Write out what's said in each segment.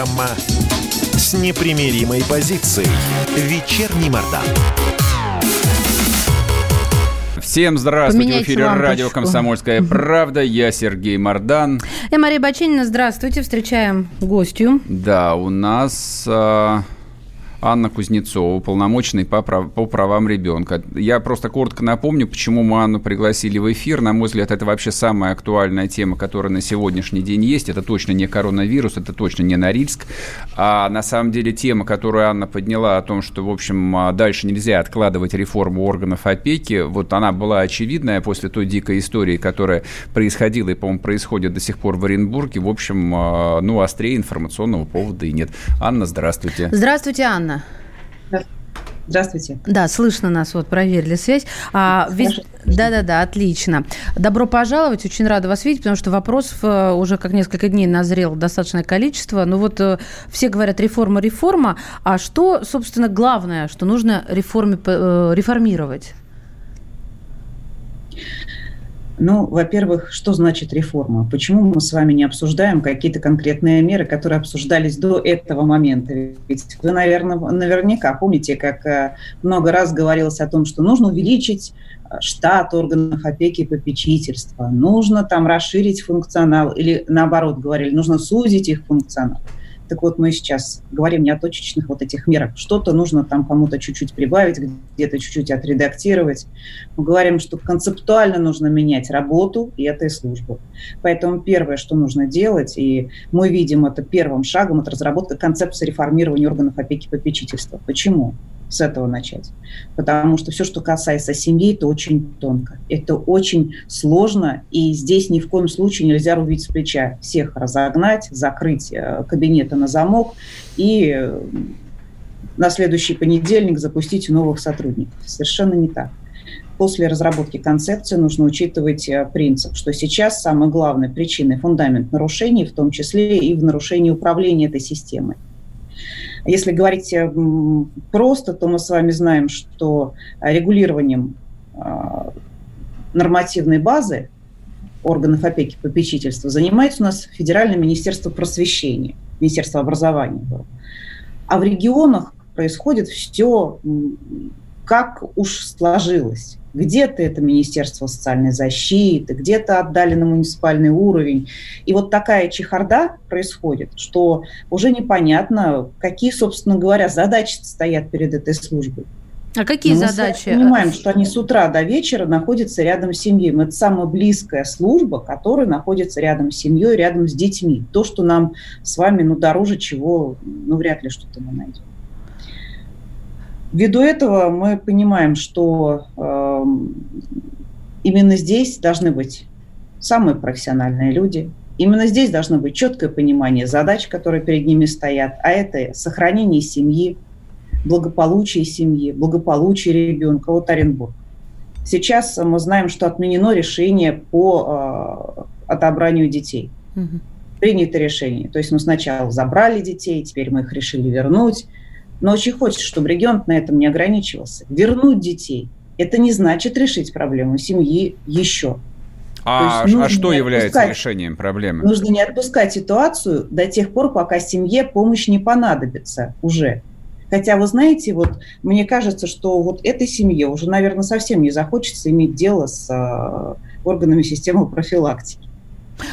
Программа с непримиримой позицией. Вечерний Мордан. Всем здравствуйте. Поменяйте в эфире лампочку. радио «Комсомольская правда». Я Сергей Мордан. Я Мария Баченина. Здравствуйте. Встречаем гостью. Да, у нас... А... Анна Кузнецова, уполномоченный по, прав... по правам ребенка. Я просто коротко напомню, почему мы Анну пригласили в эфир. На мой взгляд, это вообще самая актуальная тема, которая на сегодняшний день есть. Это точно не коронавирус, это точно не Норильск. А на самом деле тема, которую Анна подняла о том, что, в общем, а, дальше нельзя откладывать реформу органов опеки, вот она была очевидная после той дикой истории, которая происходила и, по-моему, происходит до сих пор в Оренбурге. В общем, а, ну, острее информационного повода и нет. Анна, здравствуйте. Здравствуйте, Анна. Здравствуйте. Да, слышно нас, вот проверили связь. А, вез... Да-да-да, отлично. Добро пожаловать, очень рада вас видеть, потому что вопросов э, уже как несколько дней назрело достаточное количество. Ну вот э, все говорят реформа, реформа, а что, собственно, главное, что нужно реформе, э, реформировать? Ну, во-первых, что значит реформа? Почему мы с вами не обсуждаем какие-то конкретные меры, которые обсуждались до этого момента? Ведь вы, наверное, наверняка помните, как э, много раз говорилось о том, что нужно увеличить э, штат органов опеки и попечительства, нужно там расширить функционал, или наоборот говорили, нужно сузить их функционал. Так вот, мы сейчас говорим не о точечных вот этих мерах. Что-то нужно там кому-то чуть-чуть прибавить, где-то чуть-чуть отредактировать. Мы говорим, что концептуально нужно менять работу и этой службы. Поэтому первое, что нужно делать, и мы видим это первым шагом, это разработка концепции реформирования органов опеки и попечительства. Почему? С этого начать. Потому что все, что касается семьи, это очень тонко. Это очень сложно, и здесь ни в коем случае нельзя рубить с плеча. Всех разогнать, закрыть э, кабинеты на замок и э, на следующий понедельник запустить новых сотрудников. Совершенно не так. После разработки концепции нужно учитывать э, принцип, что сейчас самой главной причиной фундамент нарушений, в том числе и в нарушении управления этой системой. Если говорить э, просто, то мы с вами знаем, что регулированием а, нормативной базы органов опеки и попечительства занимается у нас Федеральное министерство просвещения, Министерство образования. А в регионах происходит все как уж сложилось. Где-то это Министерство социальной защиты, где-то отдали на муниципальный уровень. И вот такая чехарда происходит, что уже непонятно, какие, собственно говоря, задачи стоят перед этой службой. А какие Но задачи? Мы понимаем, что они с утра до вечера находятся рядом с семьей. Это самая близкая служба, которая находится рядом с семьей, рядом с детьми. То, что нам с вами ну, дороже чего, ну, вряд ли что-то мы найдем. Ввиду этого мы понимаем, что э, именно здесь должны быть самые профессиональные люди, именно здесь должно быть четкое понимание задач, которые перед ними стоят, а это сохранение семьи, благополучие семьи, благополучие ребенка. Вот Оренбург. Сейчас мы знаем, что отменено решение по э, отобранию детей. Угу. Принято решение. То есть мы сначала забрали детей, теперь мы их решили вернуть но очень хочется, чтобы регион на этом не ограничивался. Вернуть детей – это не значит решить проблему семьи еще. А, а что является решением проблемы? Нужно не отпускать ситуацию до тех пор, пока семье помощь не понадобится уже. Хотя, вы знаете, вот мне кажется, что вот этой семье уже, наверное, совсем не захочется иметь дело с э, органами системы профилактики.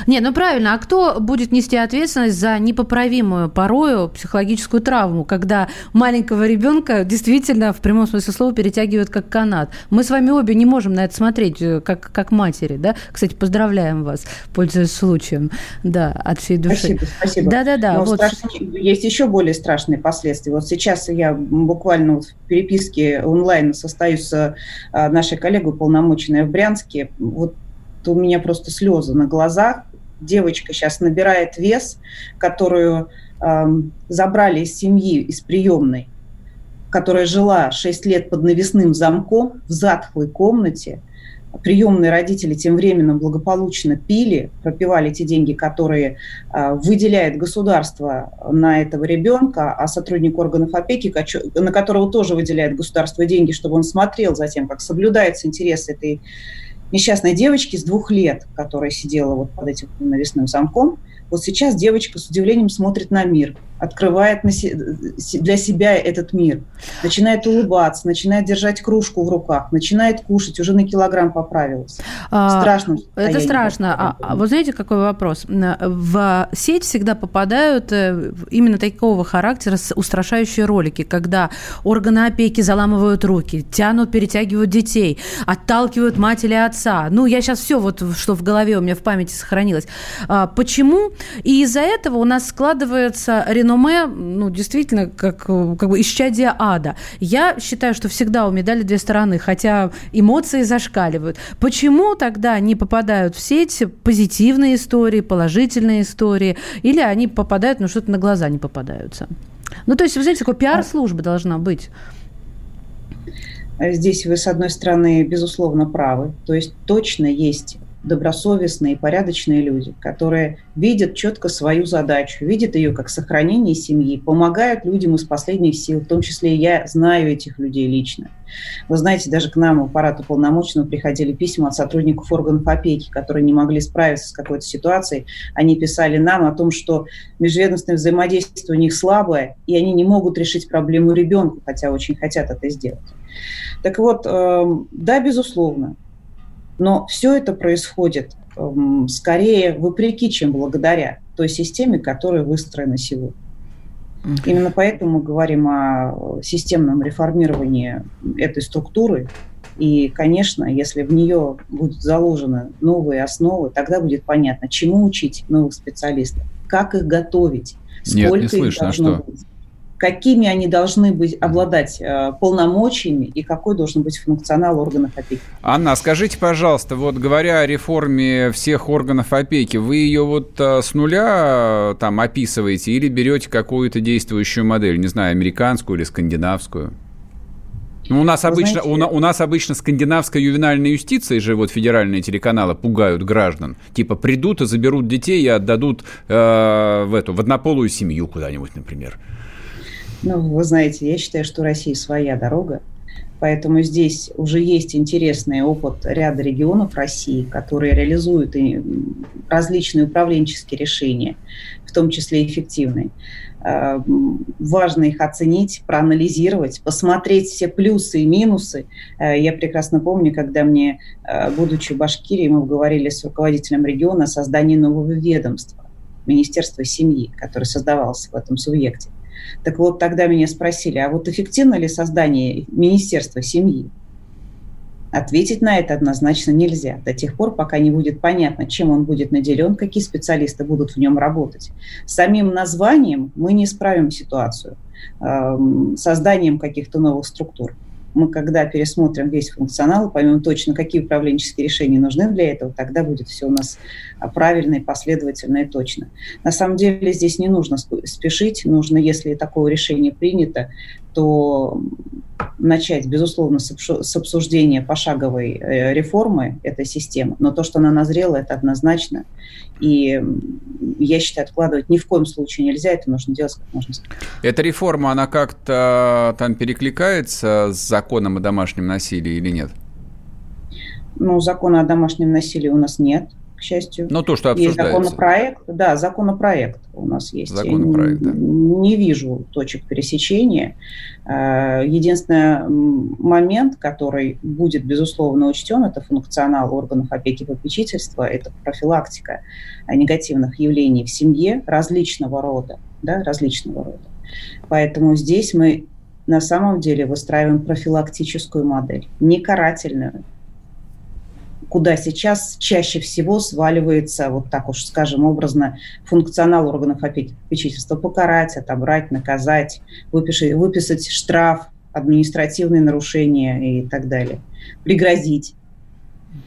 Не, ну правильно, а кто будет нести ответственность за непоправимую порою психологическую травму, когда маленького ребенка действительно в прямом смысле слова перетягивают как канат? Мы с вами обе не можем на это смотреть, э, как, как матери, да? Кстати, поздравляем вас, пользуясь случаем, да, от всей души. Спасибо, спасибо. Да-да-да. Вот. Страшнее, есть еще более страшные последствия. Вот сейчас я буквально вот в переписке онлайн состою с а, нашей коллегой, полномоченной в Брянске. Вот у меня просто слезы на глазах. Девочка сейчас набирает вес, которую э, забрали из семьи, из приемной, которая жила 6 лет под навесным замком в затхлой комнате. Приемные родители тем временем благополучно пили, пропивали те деньги, которые э, выделяет государство на этого ребенка, а сотрудник органов опеки, на которого тоже выделяет государство деньги, чтобы он смотрел за тем, как соблюдается интерес этой несчастной девочки с двух лет, которая сидела вот под этим навесным замком, вот сейчас девочка с удивлением смотрит на мир. открывает для себя этот мир, начинает улыбаться, начинает держать кружку в руках, начинает кушать, уже на килограмм поправилась. А, страшно. Это страшно. А, а вот знаете, какой вопрос? В сеть всегда попадают э, именно такого характера устрашающие ролики, когда органы опеки заламывают руки, тянут, перетягивают детей, отталкивают мать или отца. Ну, я сейчас все вот, что в голове у меня в памяти сохранилось. А, почему? И из-за этого у нас складывается реноме, ну, действительно, как, как бы исчадие ада. Я считаю, что всегда у медали две стороны, хотя эмоции зашкаливают. Почему тогда не попадают в сеть позитивные истории, положительные истории, или они попадают, ну, что-то на глаза не попадаются? Ну, то есть, вы знаете, такой пиар-служба должна быть. Здесь вы, с одной стороны, безусловно, правы. То есть точно есть добросовестные, порядочные люди, которые видят четко свою задачу, видят ее как сохранение семьи, помогают людям из последних сил, в том числе я знаю этих людей лично. Вы знаете, даже к нам, аппарату полномочного, приходили письма от сотрудников органов опеки, которые не могли справиться с какой-то ситуацией. Они писали нам о том, что межведомственное взаимодействие у них слабое, и они не могут решить проблему ребенка, хотя очень хотят это сделать. Так вот, эм, да, безусловно, но все это происходит эм, скорее вопреки, чем благодаря той системе, которая выстроена сегодня. Именно поэтому мы говорим о системном реформировании этой структуры. И, конечно, если в нее будут заложены новые основы, тогда будет понятно, чему учить новых специалистов, как их готовить, сколько Нет, не слышно, их должно что? быть какими они должны быть, обладать э, полномочиями и какой должен быть функционал органов опеки. Анна, скажите, пожалуйста, вот говоря о реформе всех органов опеки, вы ее вот э, с нуля э, там описываете или берете какую-то действующую модель, не знаю, американскую или скандинавскую? Ну, у нас Вы обычно знаете... у, у нас обычно скандинавская ювенальная юстиция же вот федеральные телеканалы пугают граждан. Типа придут и заберут детей и отдадут э, в эту в однополую семью куда-нибудь, например. Ну, вы знаете, я считаю, что у России своя дорога, поэтому здесь уже есть интересный опыт ряда регионов России, которые реализуют различные управленческие решения, в том числе эффективные. А, важно их оценить, проанализировать, посмотреть все плюсы и минусы. А, я прекрасно помню, когда мне, а, будучи в Башкирии, мы говорили с руководителем региона о создании нового ведомства, Министерства семьи, которое создавалось в этом субъекте. Так вот, тогда меня спросили, а вот эффективно ли создание Министерства семьи? Ответить на это однозначно нельзя до тех пор, пока не будет понятно, чем он будет наделен, какие специалисты будут в нем работать. Самим названием мы не исправим ситуацию, эм, созданием каких-то новых структур мы когда пересмотрим весь функционал, поймем точно, какие управленческие решения нужны для этого, тогда будет все у нас а, правильно и последовательно и точно. На самом деле здесь не нужно спешить, нужно, если такое решение принято, то начать, безусловно, с обсуждения пошаговой э, реформы этой системы, но то, что она назрела, это однозначно. И я считаю, откладывать ни в коем случае нельзя, это нужно делать как можно скорее. Эта реформа, она как-то там перекликается с законом о домашнем насилии или нет? Ну, закона о домашнем насилии у нас нет к счастью. Ну, то, что обсуждается. Есть законопроект, да, законопроект у нас есть. Законопроект, Я да. Не вижу точек пересечения. А, единственный момент, который будет, безусловно, учтен, это функционал органов опеки и попечительства, это профилактика негативных явлений в семье различного рода, да, различного рода. Поэтому здесь мы на самом деле выстраиваем профилактическую модель, не карательную, куда сейчас чаще всего сваливается, вот так уж скажем образно, функционал органов опеки попечительства покарать, отобрать, наказать, выпиши, выписать штраф, административные нарушения и так далее, пригрозить,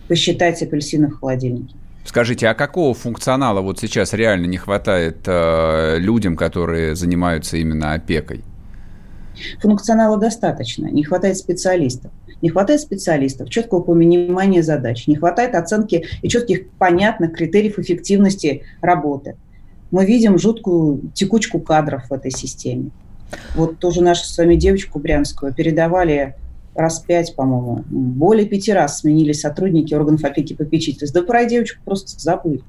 посчитать апельсины в холодильнике. Скажите, а какого функционала вот сейчас реально не хватает э, людям, которые занимаются именно опекой? Функционала достаточно, не хватает специалистов. Не хватает специалистов, четкого понимания задач, не хватает оценки и четких, понятных критериев эффективности работы. Мы видим жуткую текучку кадров в этой системе. Вот тоже нашу с вами девочку Брянскую передавали раз пять, по-моему, более пяти раз сменили сотрудники органов опеки и попечительства. Да про девочку просто забыли.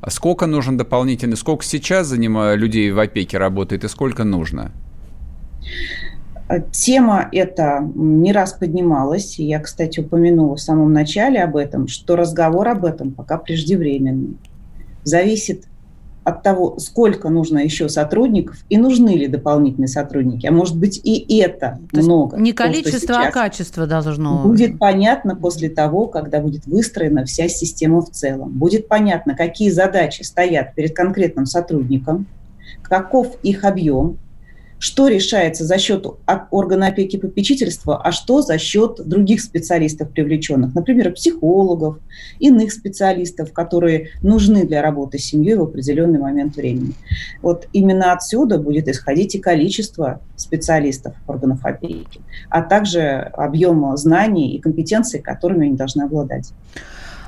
А сколько нужно дополнительно? Сколько сейчас занимает людей в опеке работает и сколько нужно? Тема эта не раз поднималась, я, кстати, упомянула в самом начале об этом, что разговор об этом пока преждевременный. Зависит от того, сколько нужно еще сотрудников и нужны ли дополнительные сотрудники. А может быть и это То много. Не количество, а качество должно. Будет понятно после того, когда будет выстроена вся система в целом. Будет понятно, какие задачи стоят перед конкретным сотрудником, каков их объем, что решается за счет органа опеки и попечительства, а что за счет других специалистов привлеченных, например, психологов, иных специалистов, которые нужны для работы с семьей в определенный момент времени. Вот именно отсюда будет исходить и количество специалистов органов опеки, а также объем знаний и компетенций, которыми они должны обладать.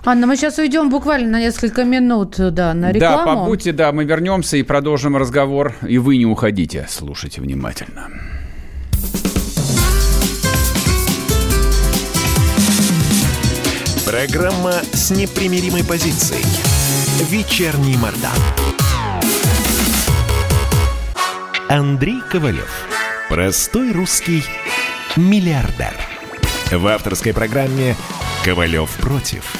Анна, мы сейчас уйдем буквально на несколько минут да, на рекламу. Да, побудьте, да, мы вернемся и продолжим разговор. И вы не уходите, слушайте внимательно. Программа с непримиримой позицией. Вечерний Мордан. Андрей Ковалев. Простой русский миллиардер. В авторской программе «Ковалев против»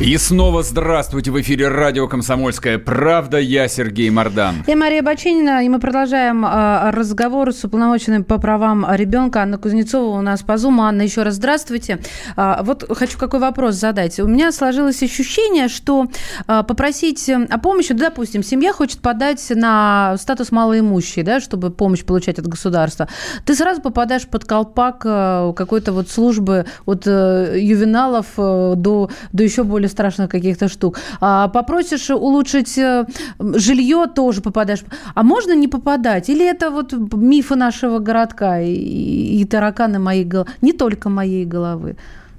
И снова здравствуйте в эфире радио «Комсомольская правда». Я Сергей Мордан. Я Мария Бачинина, и мы продолжаем э, разговор с уполномоченным по правам ребенка Анна Кузнецова у нас по Зуму. Анна, еще раз здравствуйте. А, вот хочу какой вопрос задать. У меня сложилось ощущение, что а, попросить о помощи, ну, допустим, семья хочет подать на статус малоимущий, да, чтобы помощь получать от государства. Ты сразу попадаешь под колпак э, какой-то вот службы от э, ювеналов до, до еще более более страшных каких-то штук. А попросишь улучшить э, жилье, тоже попадаешь. А можно не попадать? Или это вот мифы нашего городка и, и тараканы моей головы? Не только моей головы.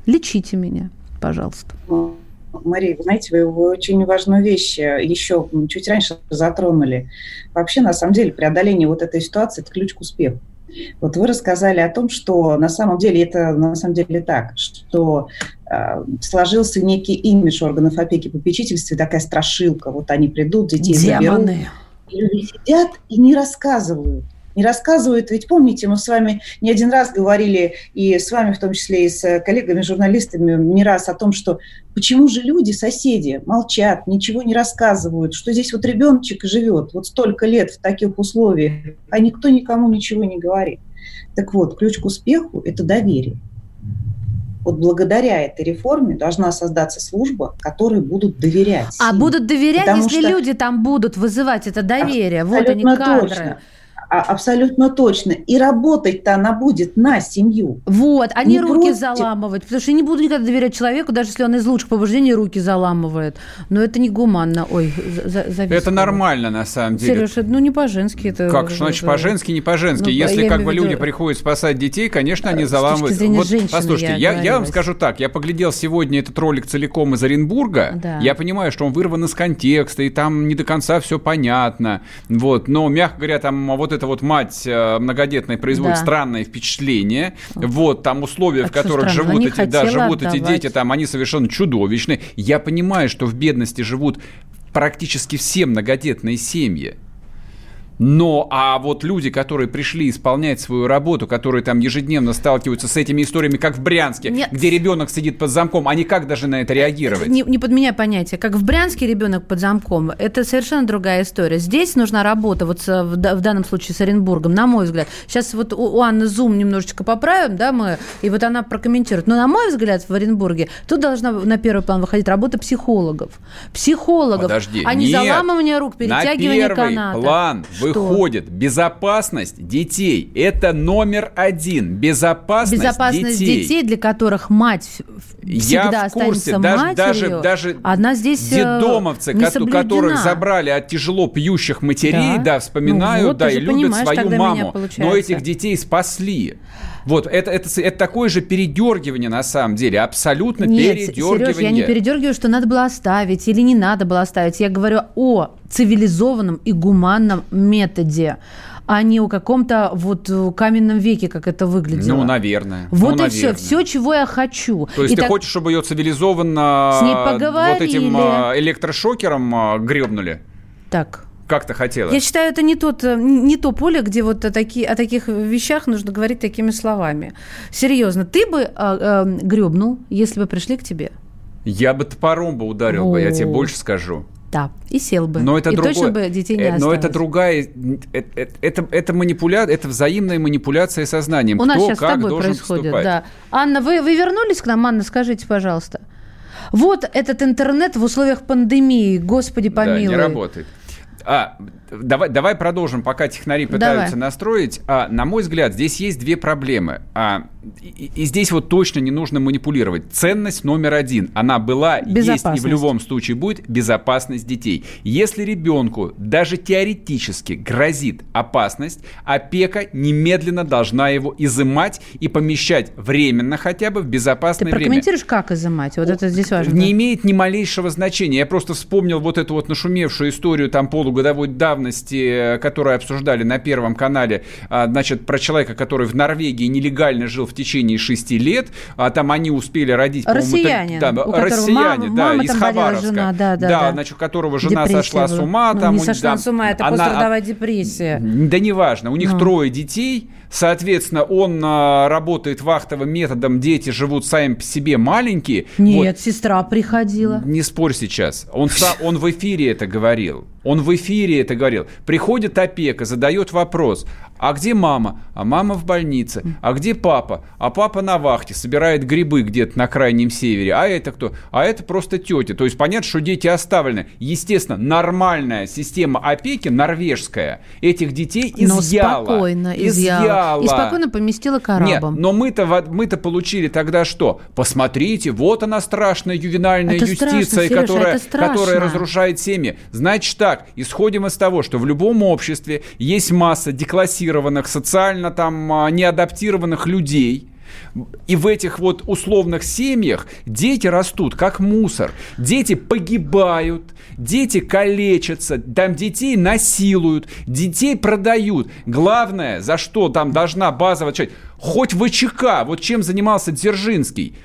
Лечите меня, пожалуйста. Мария, вы знаете, вы очень важную вещь э, еще чуть раньше затронули. Вообще, на самом деле, преодоление вот этой ситуации – это ключ к успеху. Вот вы рассказали о том, что на самом деле это на самом деле так, что сложился некий имидж органов опеки и попечительства, такая страшилка. Вот они придут, детей Демоны. заберут. И люди сидят и не рассказывают не рассказывают. Ведь помните, мы с вами не один раз говорили, и с вами в том числе, и с коллегами-журналистами не раз о том, что почему же люди, соседи, молчат, ничего не рассказывают, что здесь вот ребеночек живет вот столько лет в таких условиях, а никто никому ничего не говорит. Так вот, ключ к успеху – это доверие. Вот благодаря этой реформе должна создаться служба, которой будут доверять. А будут доверять, если что... люди там будут вызывать это доверие. Вот они кадры. Точно. А, абсолютно точно. И работать-то она будет на семью. Вот, а не, не руки против... заламывать. Потому что я не буду никогда доверять человеку, даже если он из лучших побуждений руки заламывает. Но это не гуманно. Ой, за, Это нормально, на самом деле. Сереж, ну не по-женски это. Как что значит по-женски, не по-женски? Ну, если как бы люди приходят спасать детей, конечно, они заламывают. Вот, женщины, послушайте, я, я, я вам скажу так. Я поглядел сегодня этот ролик целиком из Оренбурга. Да. Я понимаю, что он вырван из контекста, и там не до конца все понятно. Вот, но, мягко говоря, там вот это вот мать э, многодетная производит да. странное впечатление. Вот, там условия, а в которых живут эти, да, живут эти дети, там они совершенно чудовищные. Я понимаю, что в бедности живут практически все многодетные семьи. Но, а вот люди, которые пришли исполнять свою работу, которые там ежедневно сталкиваются с этими историями, как в Брянске, Нет. где ребенок сидит под замком, они как даже на это реагировать? Не, не подменяй понятие. Как в Брянске ребенок под замком, это совершенно другая история. Здесь нужна работа, вот в, в данном случае с Оренбургом, на мой взгляд. Сейчас вот у, у Анны Зум немножечко поправим, да, мы, и вот она прокомментирует. Но, на мой взгляд, в Оренбурге тут должна на первый план выходить работа психологов. Психологов. Подожди, а не нет, заламывание рук, перетягивание на первый каната. план вы выходит безопасность детей. Это номер один. Безопасность, безопасность детей. детей, для которых мать всегда Я в курсе, останется даже, матерью. Даже, даже она здесь э, детдомовцы, которых забрали от тяжело пьющих матерей, да, да вспоминают, ну, вот, да, и любят свою маму. Но этих детей спасли. Вот, это, это, это такое же передергивание на самом деле, абсолютно Нет, передергивание. Сереж, я не передергиваю, что надо было оставить или не надо было оставить. Я говорю о цивилизованном и гуманном методе а не о каком-то вот каменном веке, как это выглядело. Ну, наверное. Вот ну, и наверное. все. Все, чего я хочу. То есть и ты так... хочешь, чтобы ее цивилизованно с ней поговорили. вот этим а, электрошокером гребнули? Так, как ты хотела? Я считаю, это не, тот, э, не то поле, где вот о, таки, о таких вещах нужно говорить такими словами. Серьезно, ты бы э, э, гребнул, если бы пришли к тебе? Я бы топором бы ударил О. бы, я тебе больше скажу. Да, и сел бы. Но это и другое, точно бы детей не. Э, но это другая... Это, это, это, манипуля, это взаимная манипуляция сознанием. У Кто, нас сейчас как с тобой происходит, поступать. да. Анна, вы, вы вернулись к нам? Анна, скажите, пожалуйста. Вот этот интернет в условиях пандемии, господи помилуй. Да, не работает. А, давай, давай продолжим, пока технари пытаются давай. настроить. А, на мой взгляд, здесь есть две проблемы. А, и, и здесь вот точно не нужно манипулировать. Ценность номер один. Она была, есть и в любом случае будет безопасность детей. Если ребенку даже теоретически грозит опасность, опека немедленно должна его изымать и помещать временно хотя бы в безопасное Ты прокомментируешь, время. как изымать? Вот это здесь важно. Не имеет ни малейшего значения. Я просто вспомнил вот эту вот нашумевшую историю там полугодовой давности, которую обсуждали на Первом канале, а, значит, про человека, который в Норвегии нелегально жил в течение шести лет, а там они успели родить... Россиянин. Да, россияне, мама, да, мама из Хабаровска. Жена, да, да, да, да, значит, у которого жена Депрессия сошла была. с ума. Ну, там, не сошла да, с ума, это она, пострадовая депрессия. Да неважно, у них ну. трое детей, Соответственно, он а, работает вахтовым методом, дети живут сами по себе маленькие. Нет, вот. сестра приходила. Не спорь сейчас. Он, он в эфире это говорил. Он в эфире это говорил. Приходит опека, задает вопрос, а где мама? А мама в больнице. А где папа? А папа на вахте, собирает грибы где-то на крайнем севере. А это кто? А это просто тетя. То есть понятно, что дети оставлены. Естественно, нормальная система опеки, норвежская, этих детей изъяла. Но спокойно изъяла. изъяла. И спокойно поместила к арабам. Нет, но мы-то, мы-то получили тогда что? Посмотрите, вот она страшная ювенальная это юстиция, страшно, Сережа, которая, которая разрушает семьи. Значит так, исходим из того, что в любом обществе есть масса деклассированных адаптированных, социально там а, неадаптированных людей, и в этих вот условных семьях дети растут как мусор. Дети погибают, дети калечатся, там детей насилуют, детей продают. Главное, за что там должна базовая часть, хоть ВЧК, вот чем занимался Дзержинский,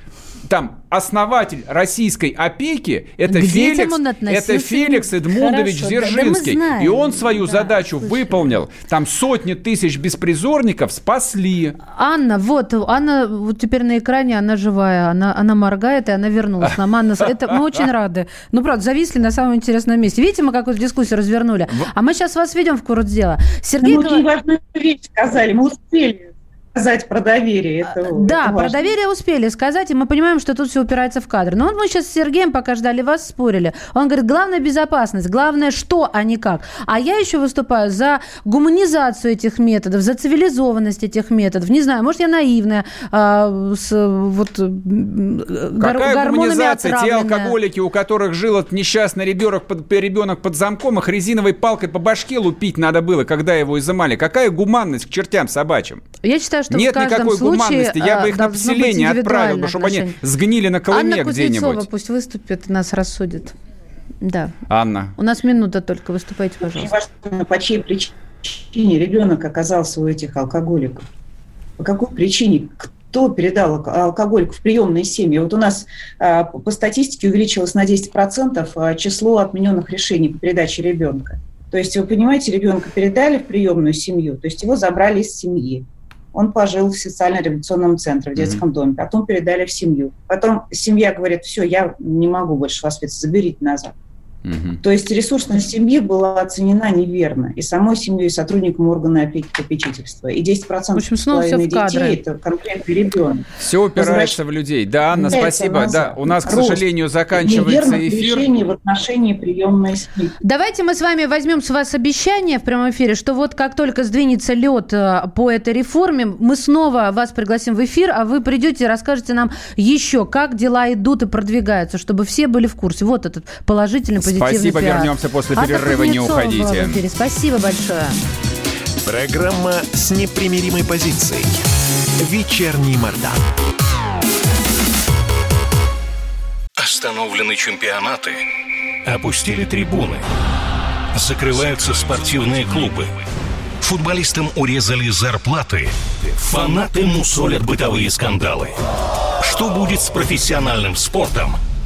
там основатель российской опеки это Феликс, это Феликс Эдмундович Хорошо, Дзержинский. Да, да и он свою да, задачу слушай. выполнил. Там сотни тысяч беспризорников спасли. Анна, вот, Анна вот теперь на экране, она живая, она, она моргает, и она вернулась нам. Анна, это, мы очень рады. Ну, правда, зависли на самом интересном месте. Видите, мы какую-то дискуссию развернули. А мы сейчас вас ведем в курс дела. Сергей... Мы очень важную вещь сказали, мы успели сказать про доверие. Это, да, это про доверие успели сказать, и мы понимаем, что тут все упирается в кадры. Но вот мы сейчас с Сергеем, пока ждали вас, спорили. Он говорит, главное безопасность, главное что, а не как. А я еще выступаю за гуманизацию этих методов, за цивилизованность этих методов. Не знаю, может, я наивная, а, с вот Какая гуманизация? Те алкоголики, у которых жил этот несчастный ребенок под, ребенок под замком, их резиновой палкой по башке лупить надо было, когда его изымали. Какая гуманность к чертям собачьим? Я считаю, что Нет никакой случае, гуманности. Я бы их на поселение отправил, бы, чтобы они сгнили на Колыме Анна где-нибудь. пусть выступит и нас рассудит. Да. Анна. У нас минута только. Выступайте, пожалуйста. Важно, по чьей причине ребенок оказался у этих алкоголиков. По какой причине? Кто передал алкоголик в приемные семьи? Вот у нас а, по статистике увеличилось на 10% а, число отмененных решений по передаче ребенка. То есть, вы понимаете, ребенка передали в приемную семью, то есть его забрали из семьи. Он пожил в социально-реабилитационном центре, в детском mm-hmm. доме. Потом передали в семью. Потом семья говорит, все, я не могу больше воспитывать, заберите назад. Угу. То есть ресурсность семьи была оценена неверно. И самой семьей, и сотрудникам органа опеки и попечительства. И 10% в общем, снова все в детей – это конкретный ребенок. Все упирается Возвращ... в людей. Да, Анна, спасибо. Назад. Да, у нас, к сожалению, заканчивается эфир. решений в отношении приемной семьи. Давайте мы с вами возьмем с вас обещание в прямом эфире, что вот как только сдвинется лед э, по этой реформе, мы снова вас пригласим в эфир, а вы придете и расскажете нам еще, как дела идут и продвигаются, чтобы все были в курсе. Вот этот положительный Спасибо, пиар. вернемся после перерыва, не уходите. Спасибо большое. Программа с непримиримой позицией. Вечерний Мордан. Остановлены чемпионаты. Опустили трибуны. Закрываются спортивные клубы. Футболистам урезали зарплаты. Фанаты мусолят бытовые скандалы. Что будет с профессиональным спортом –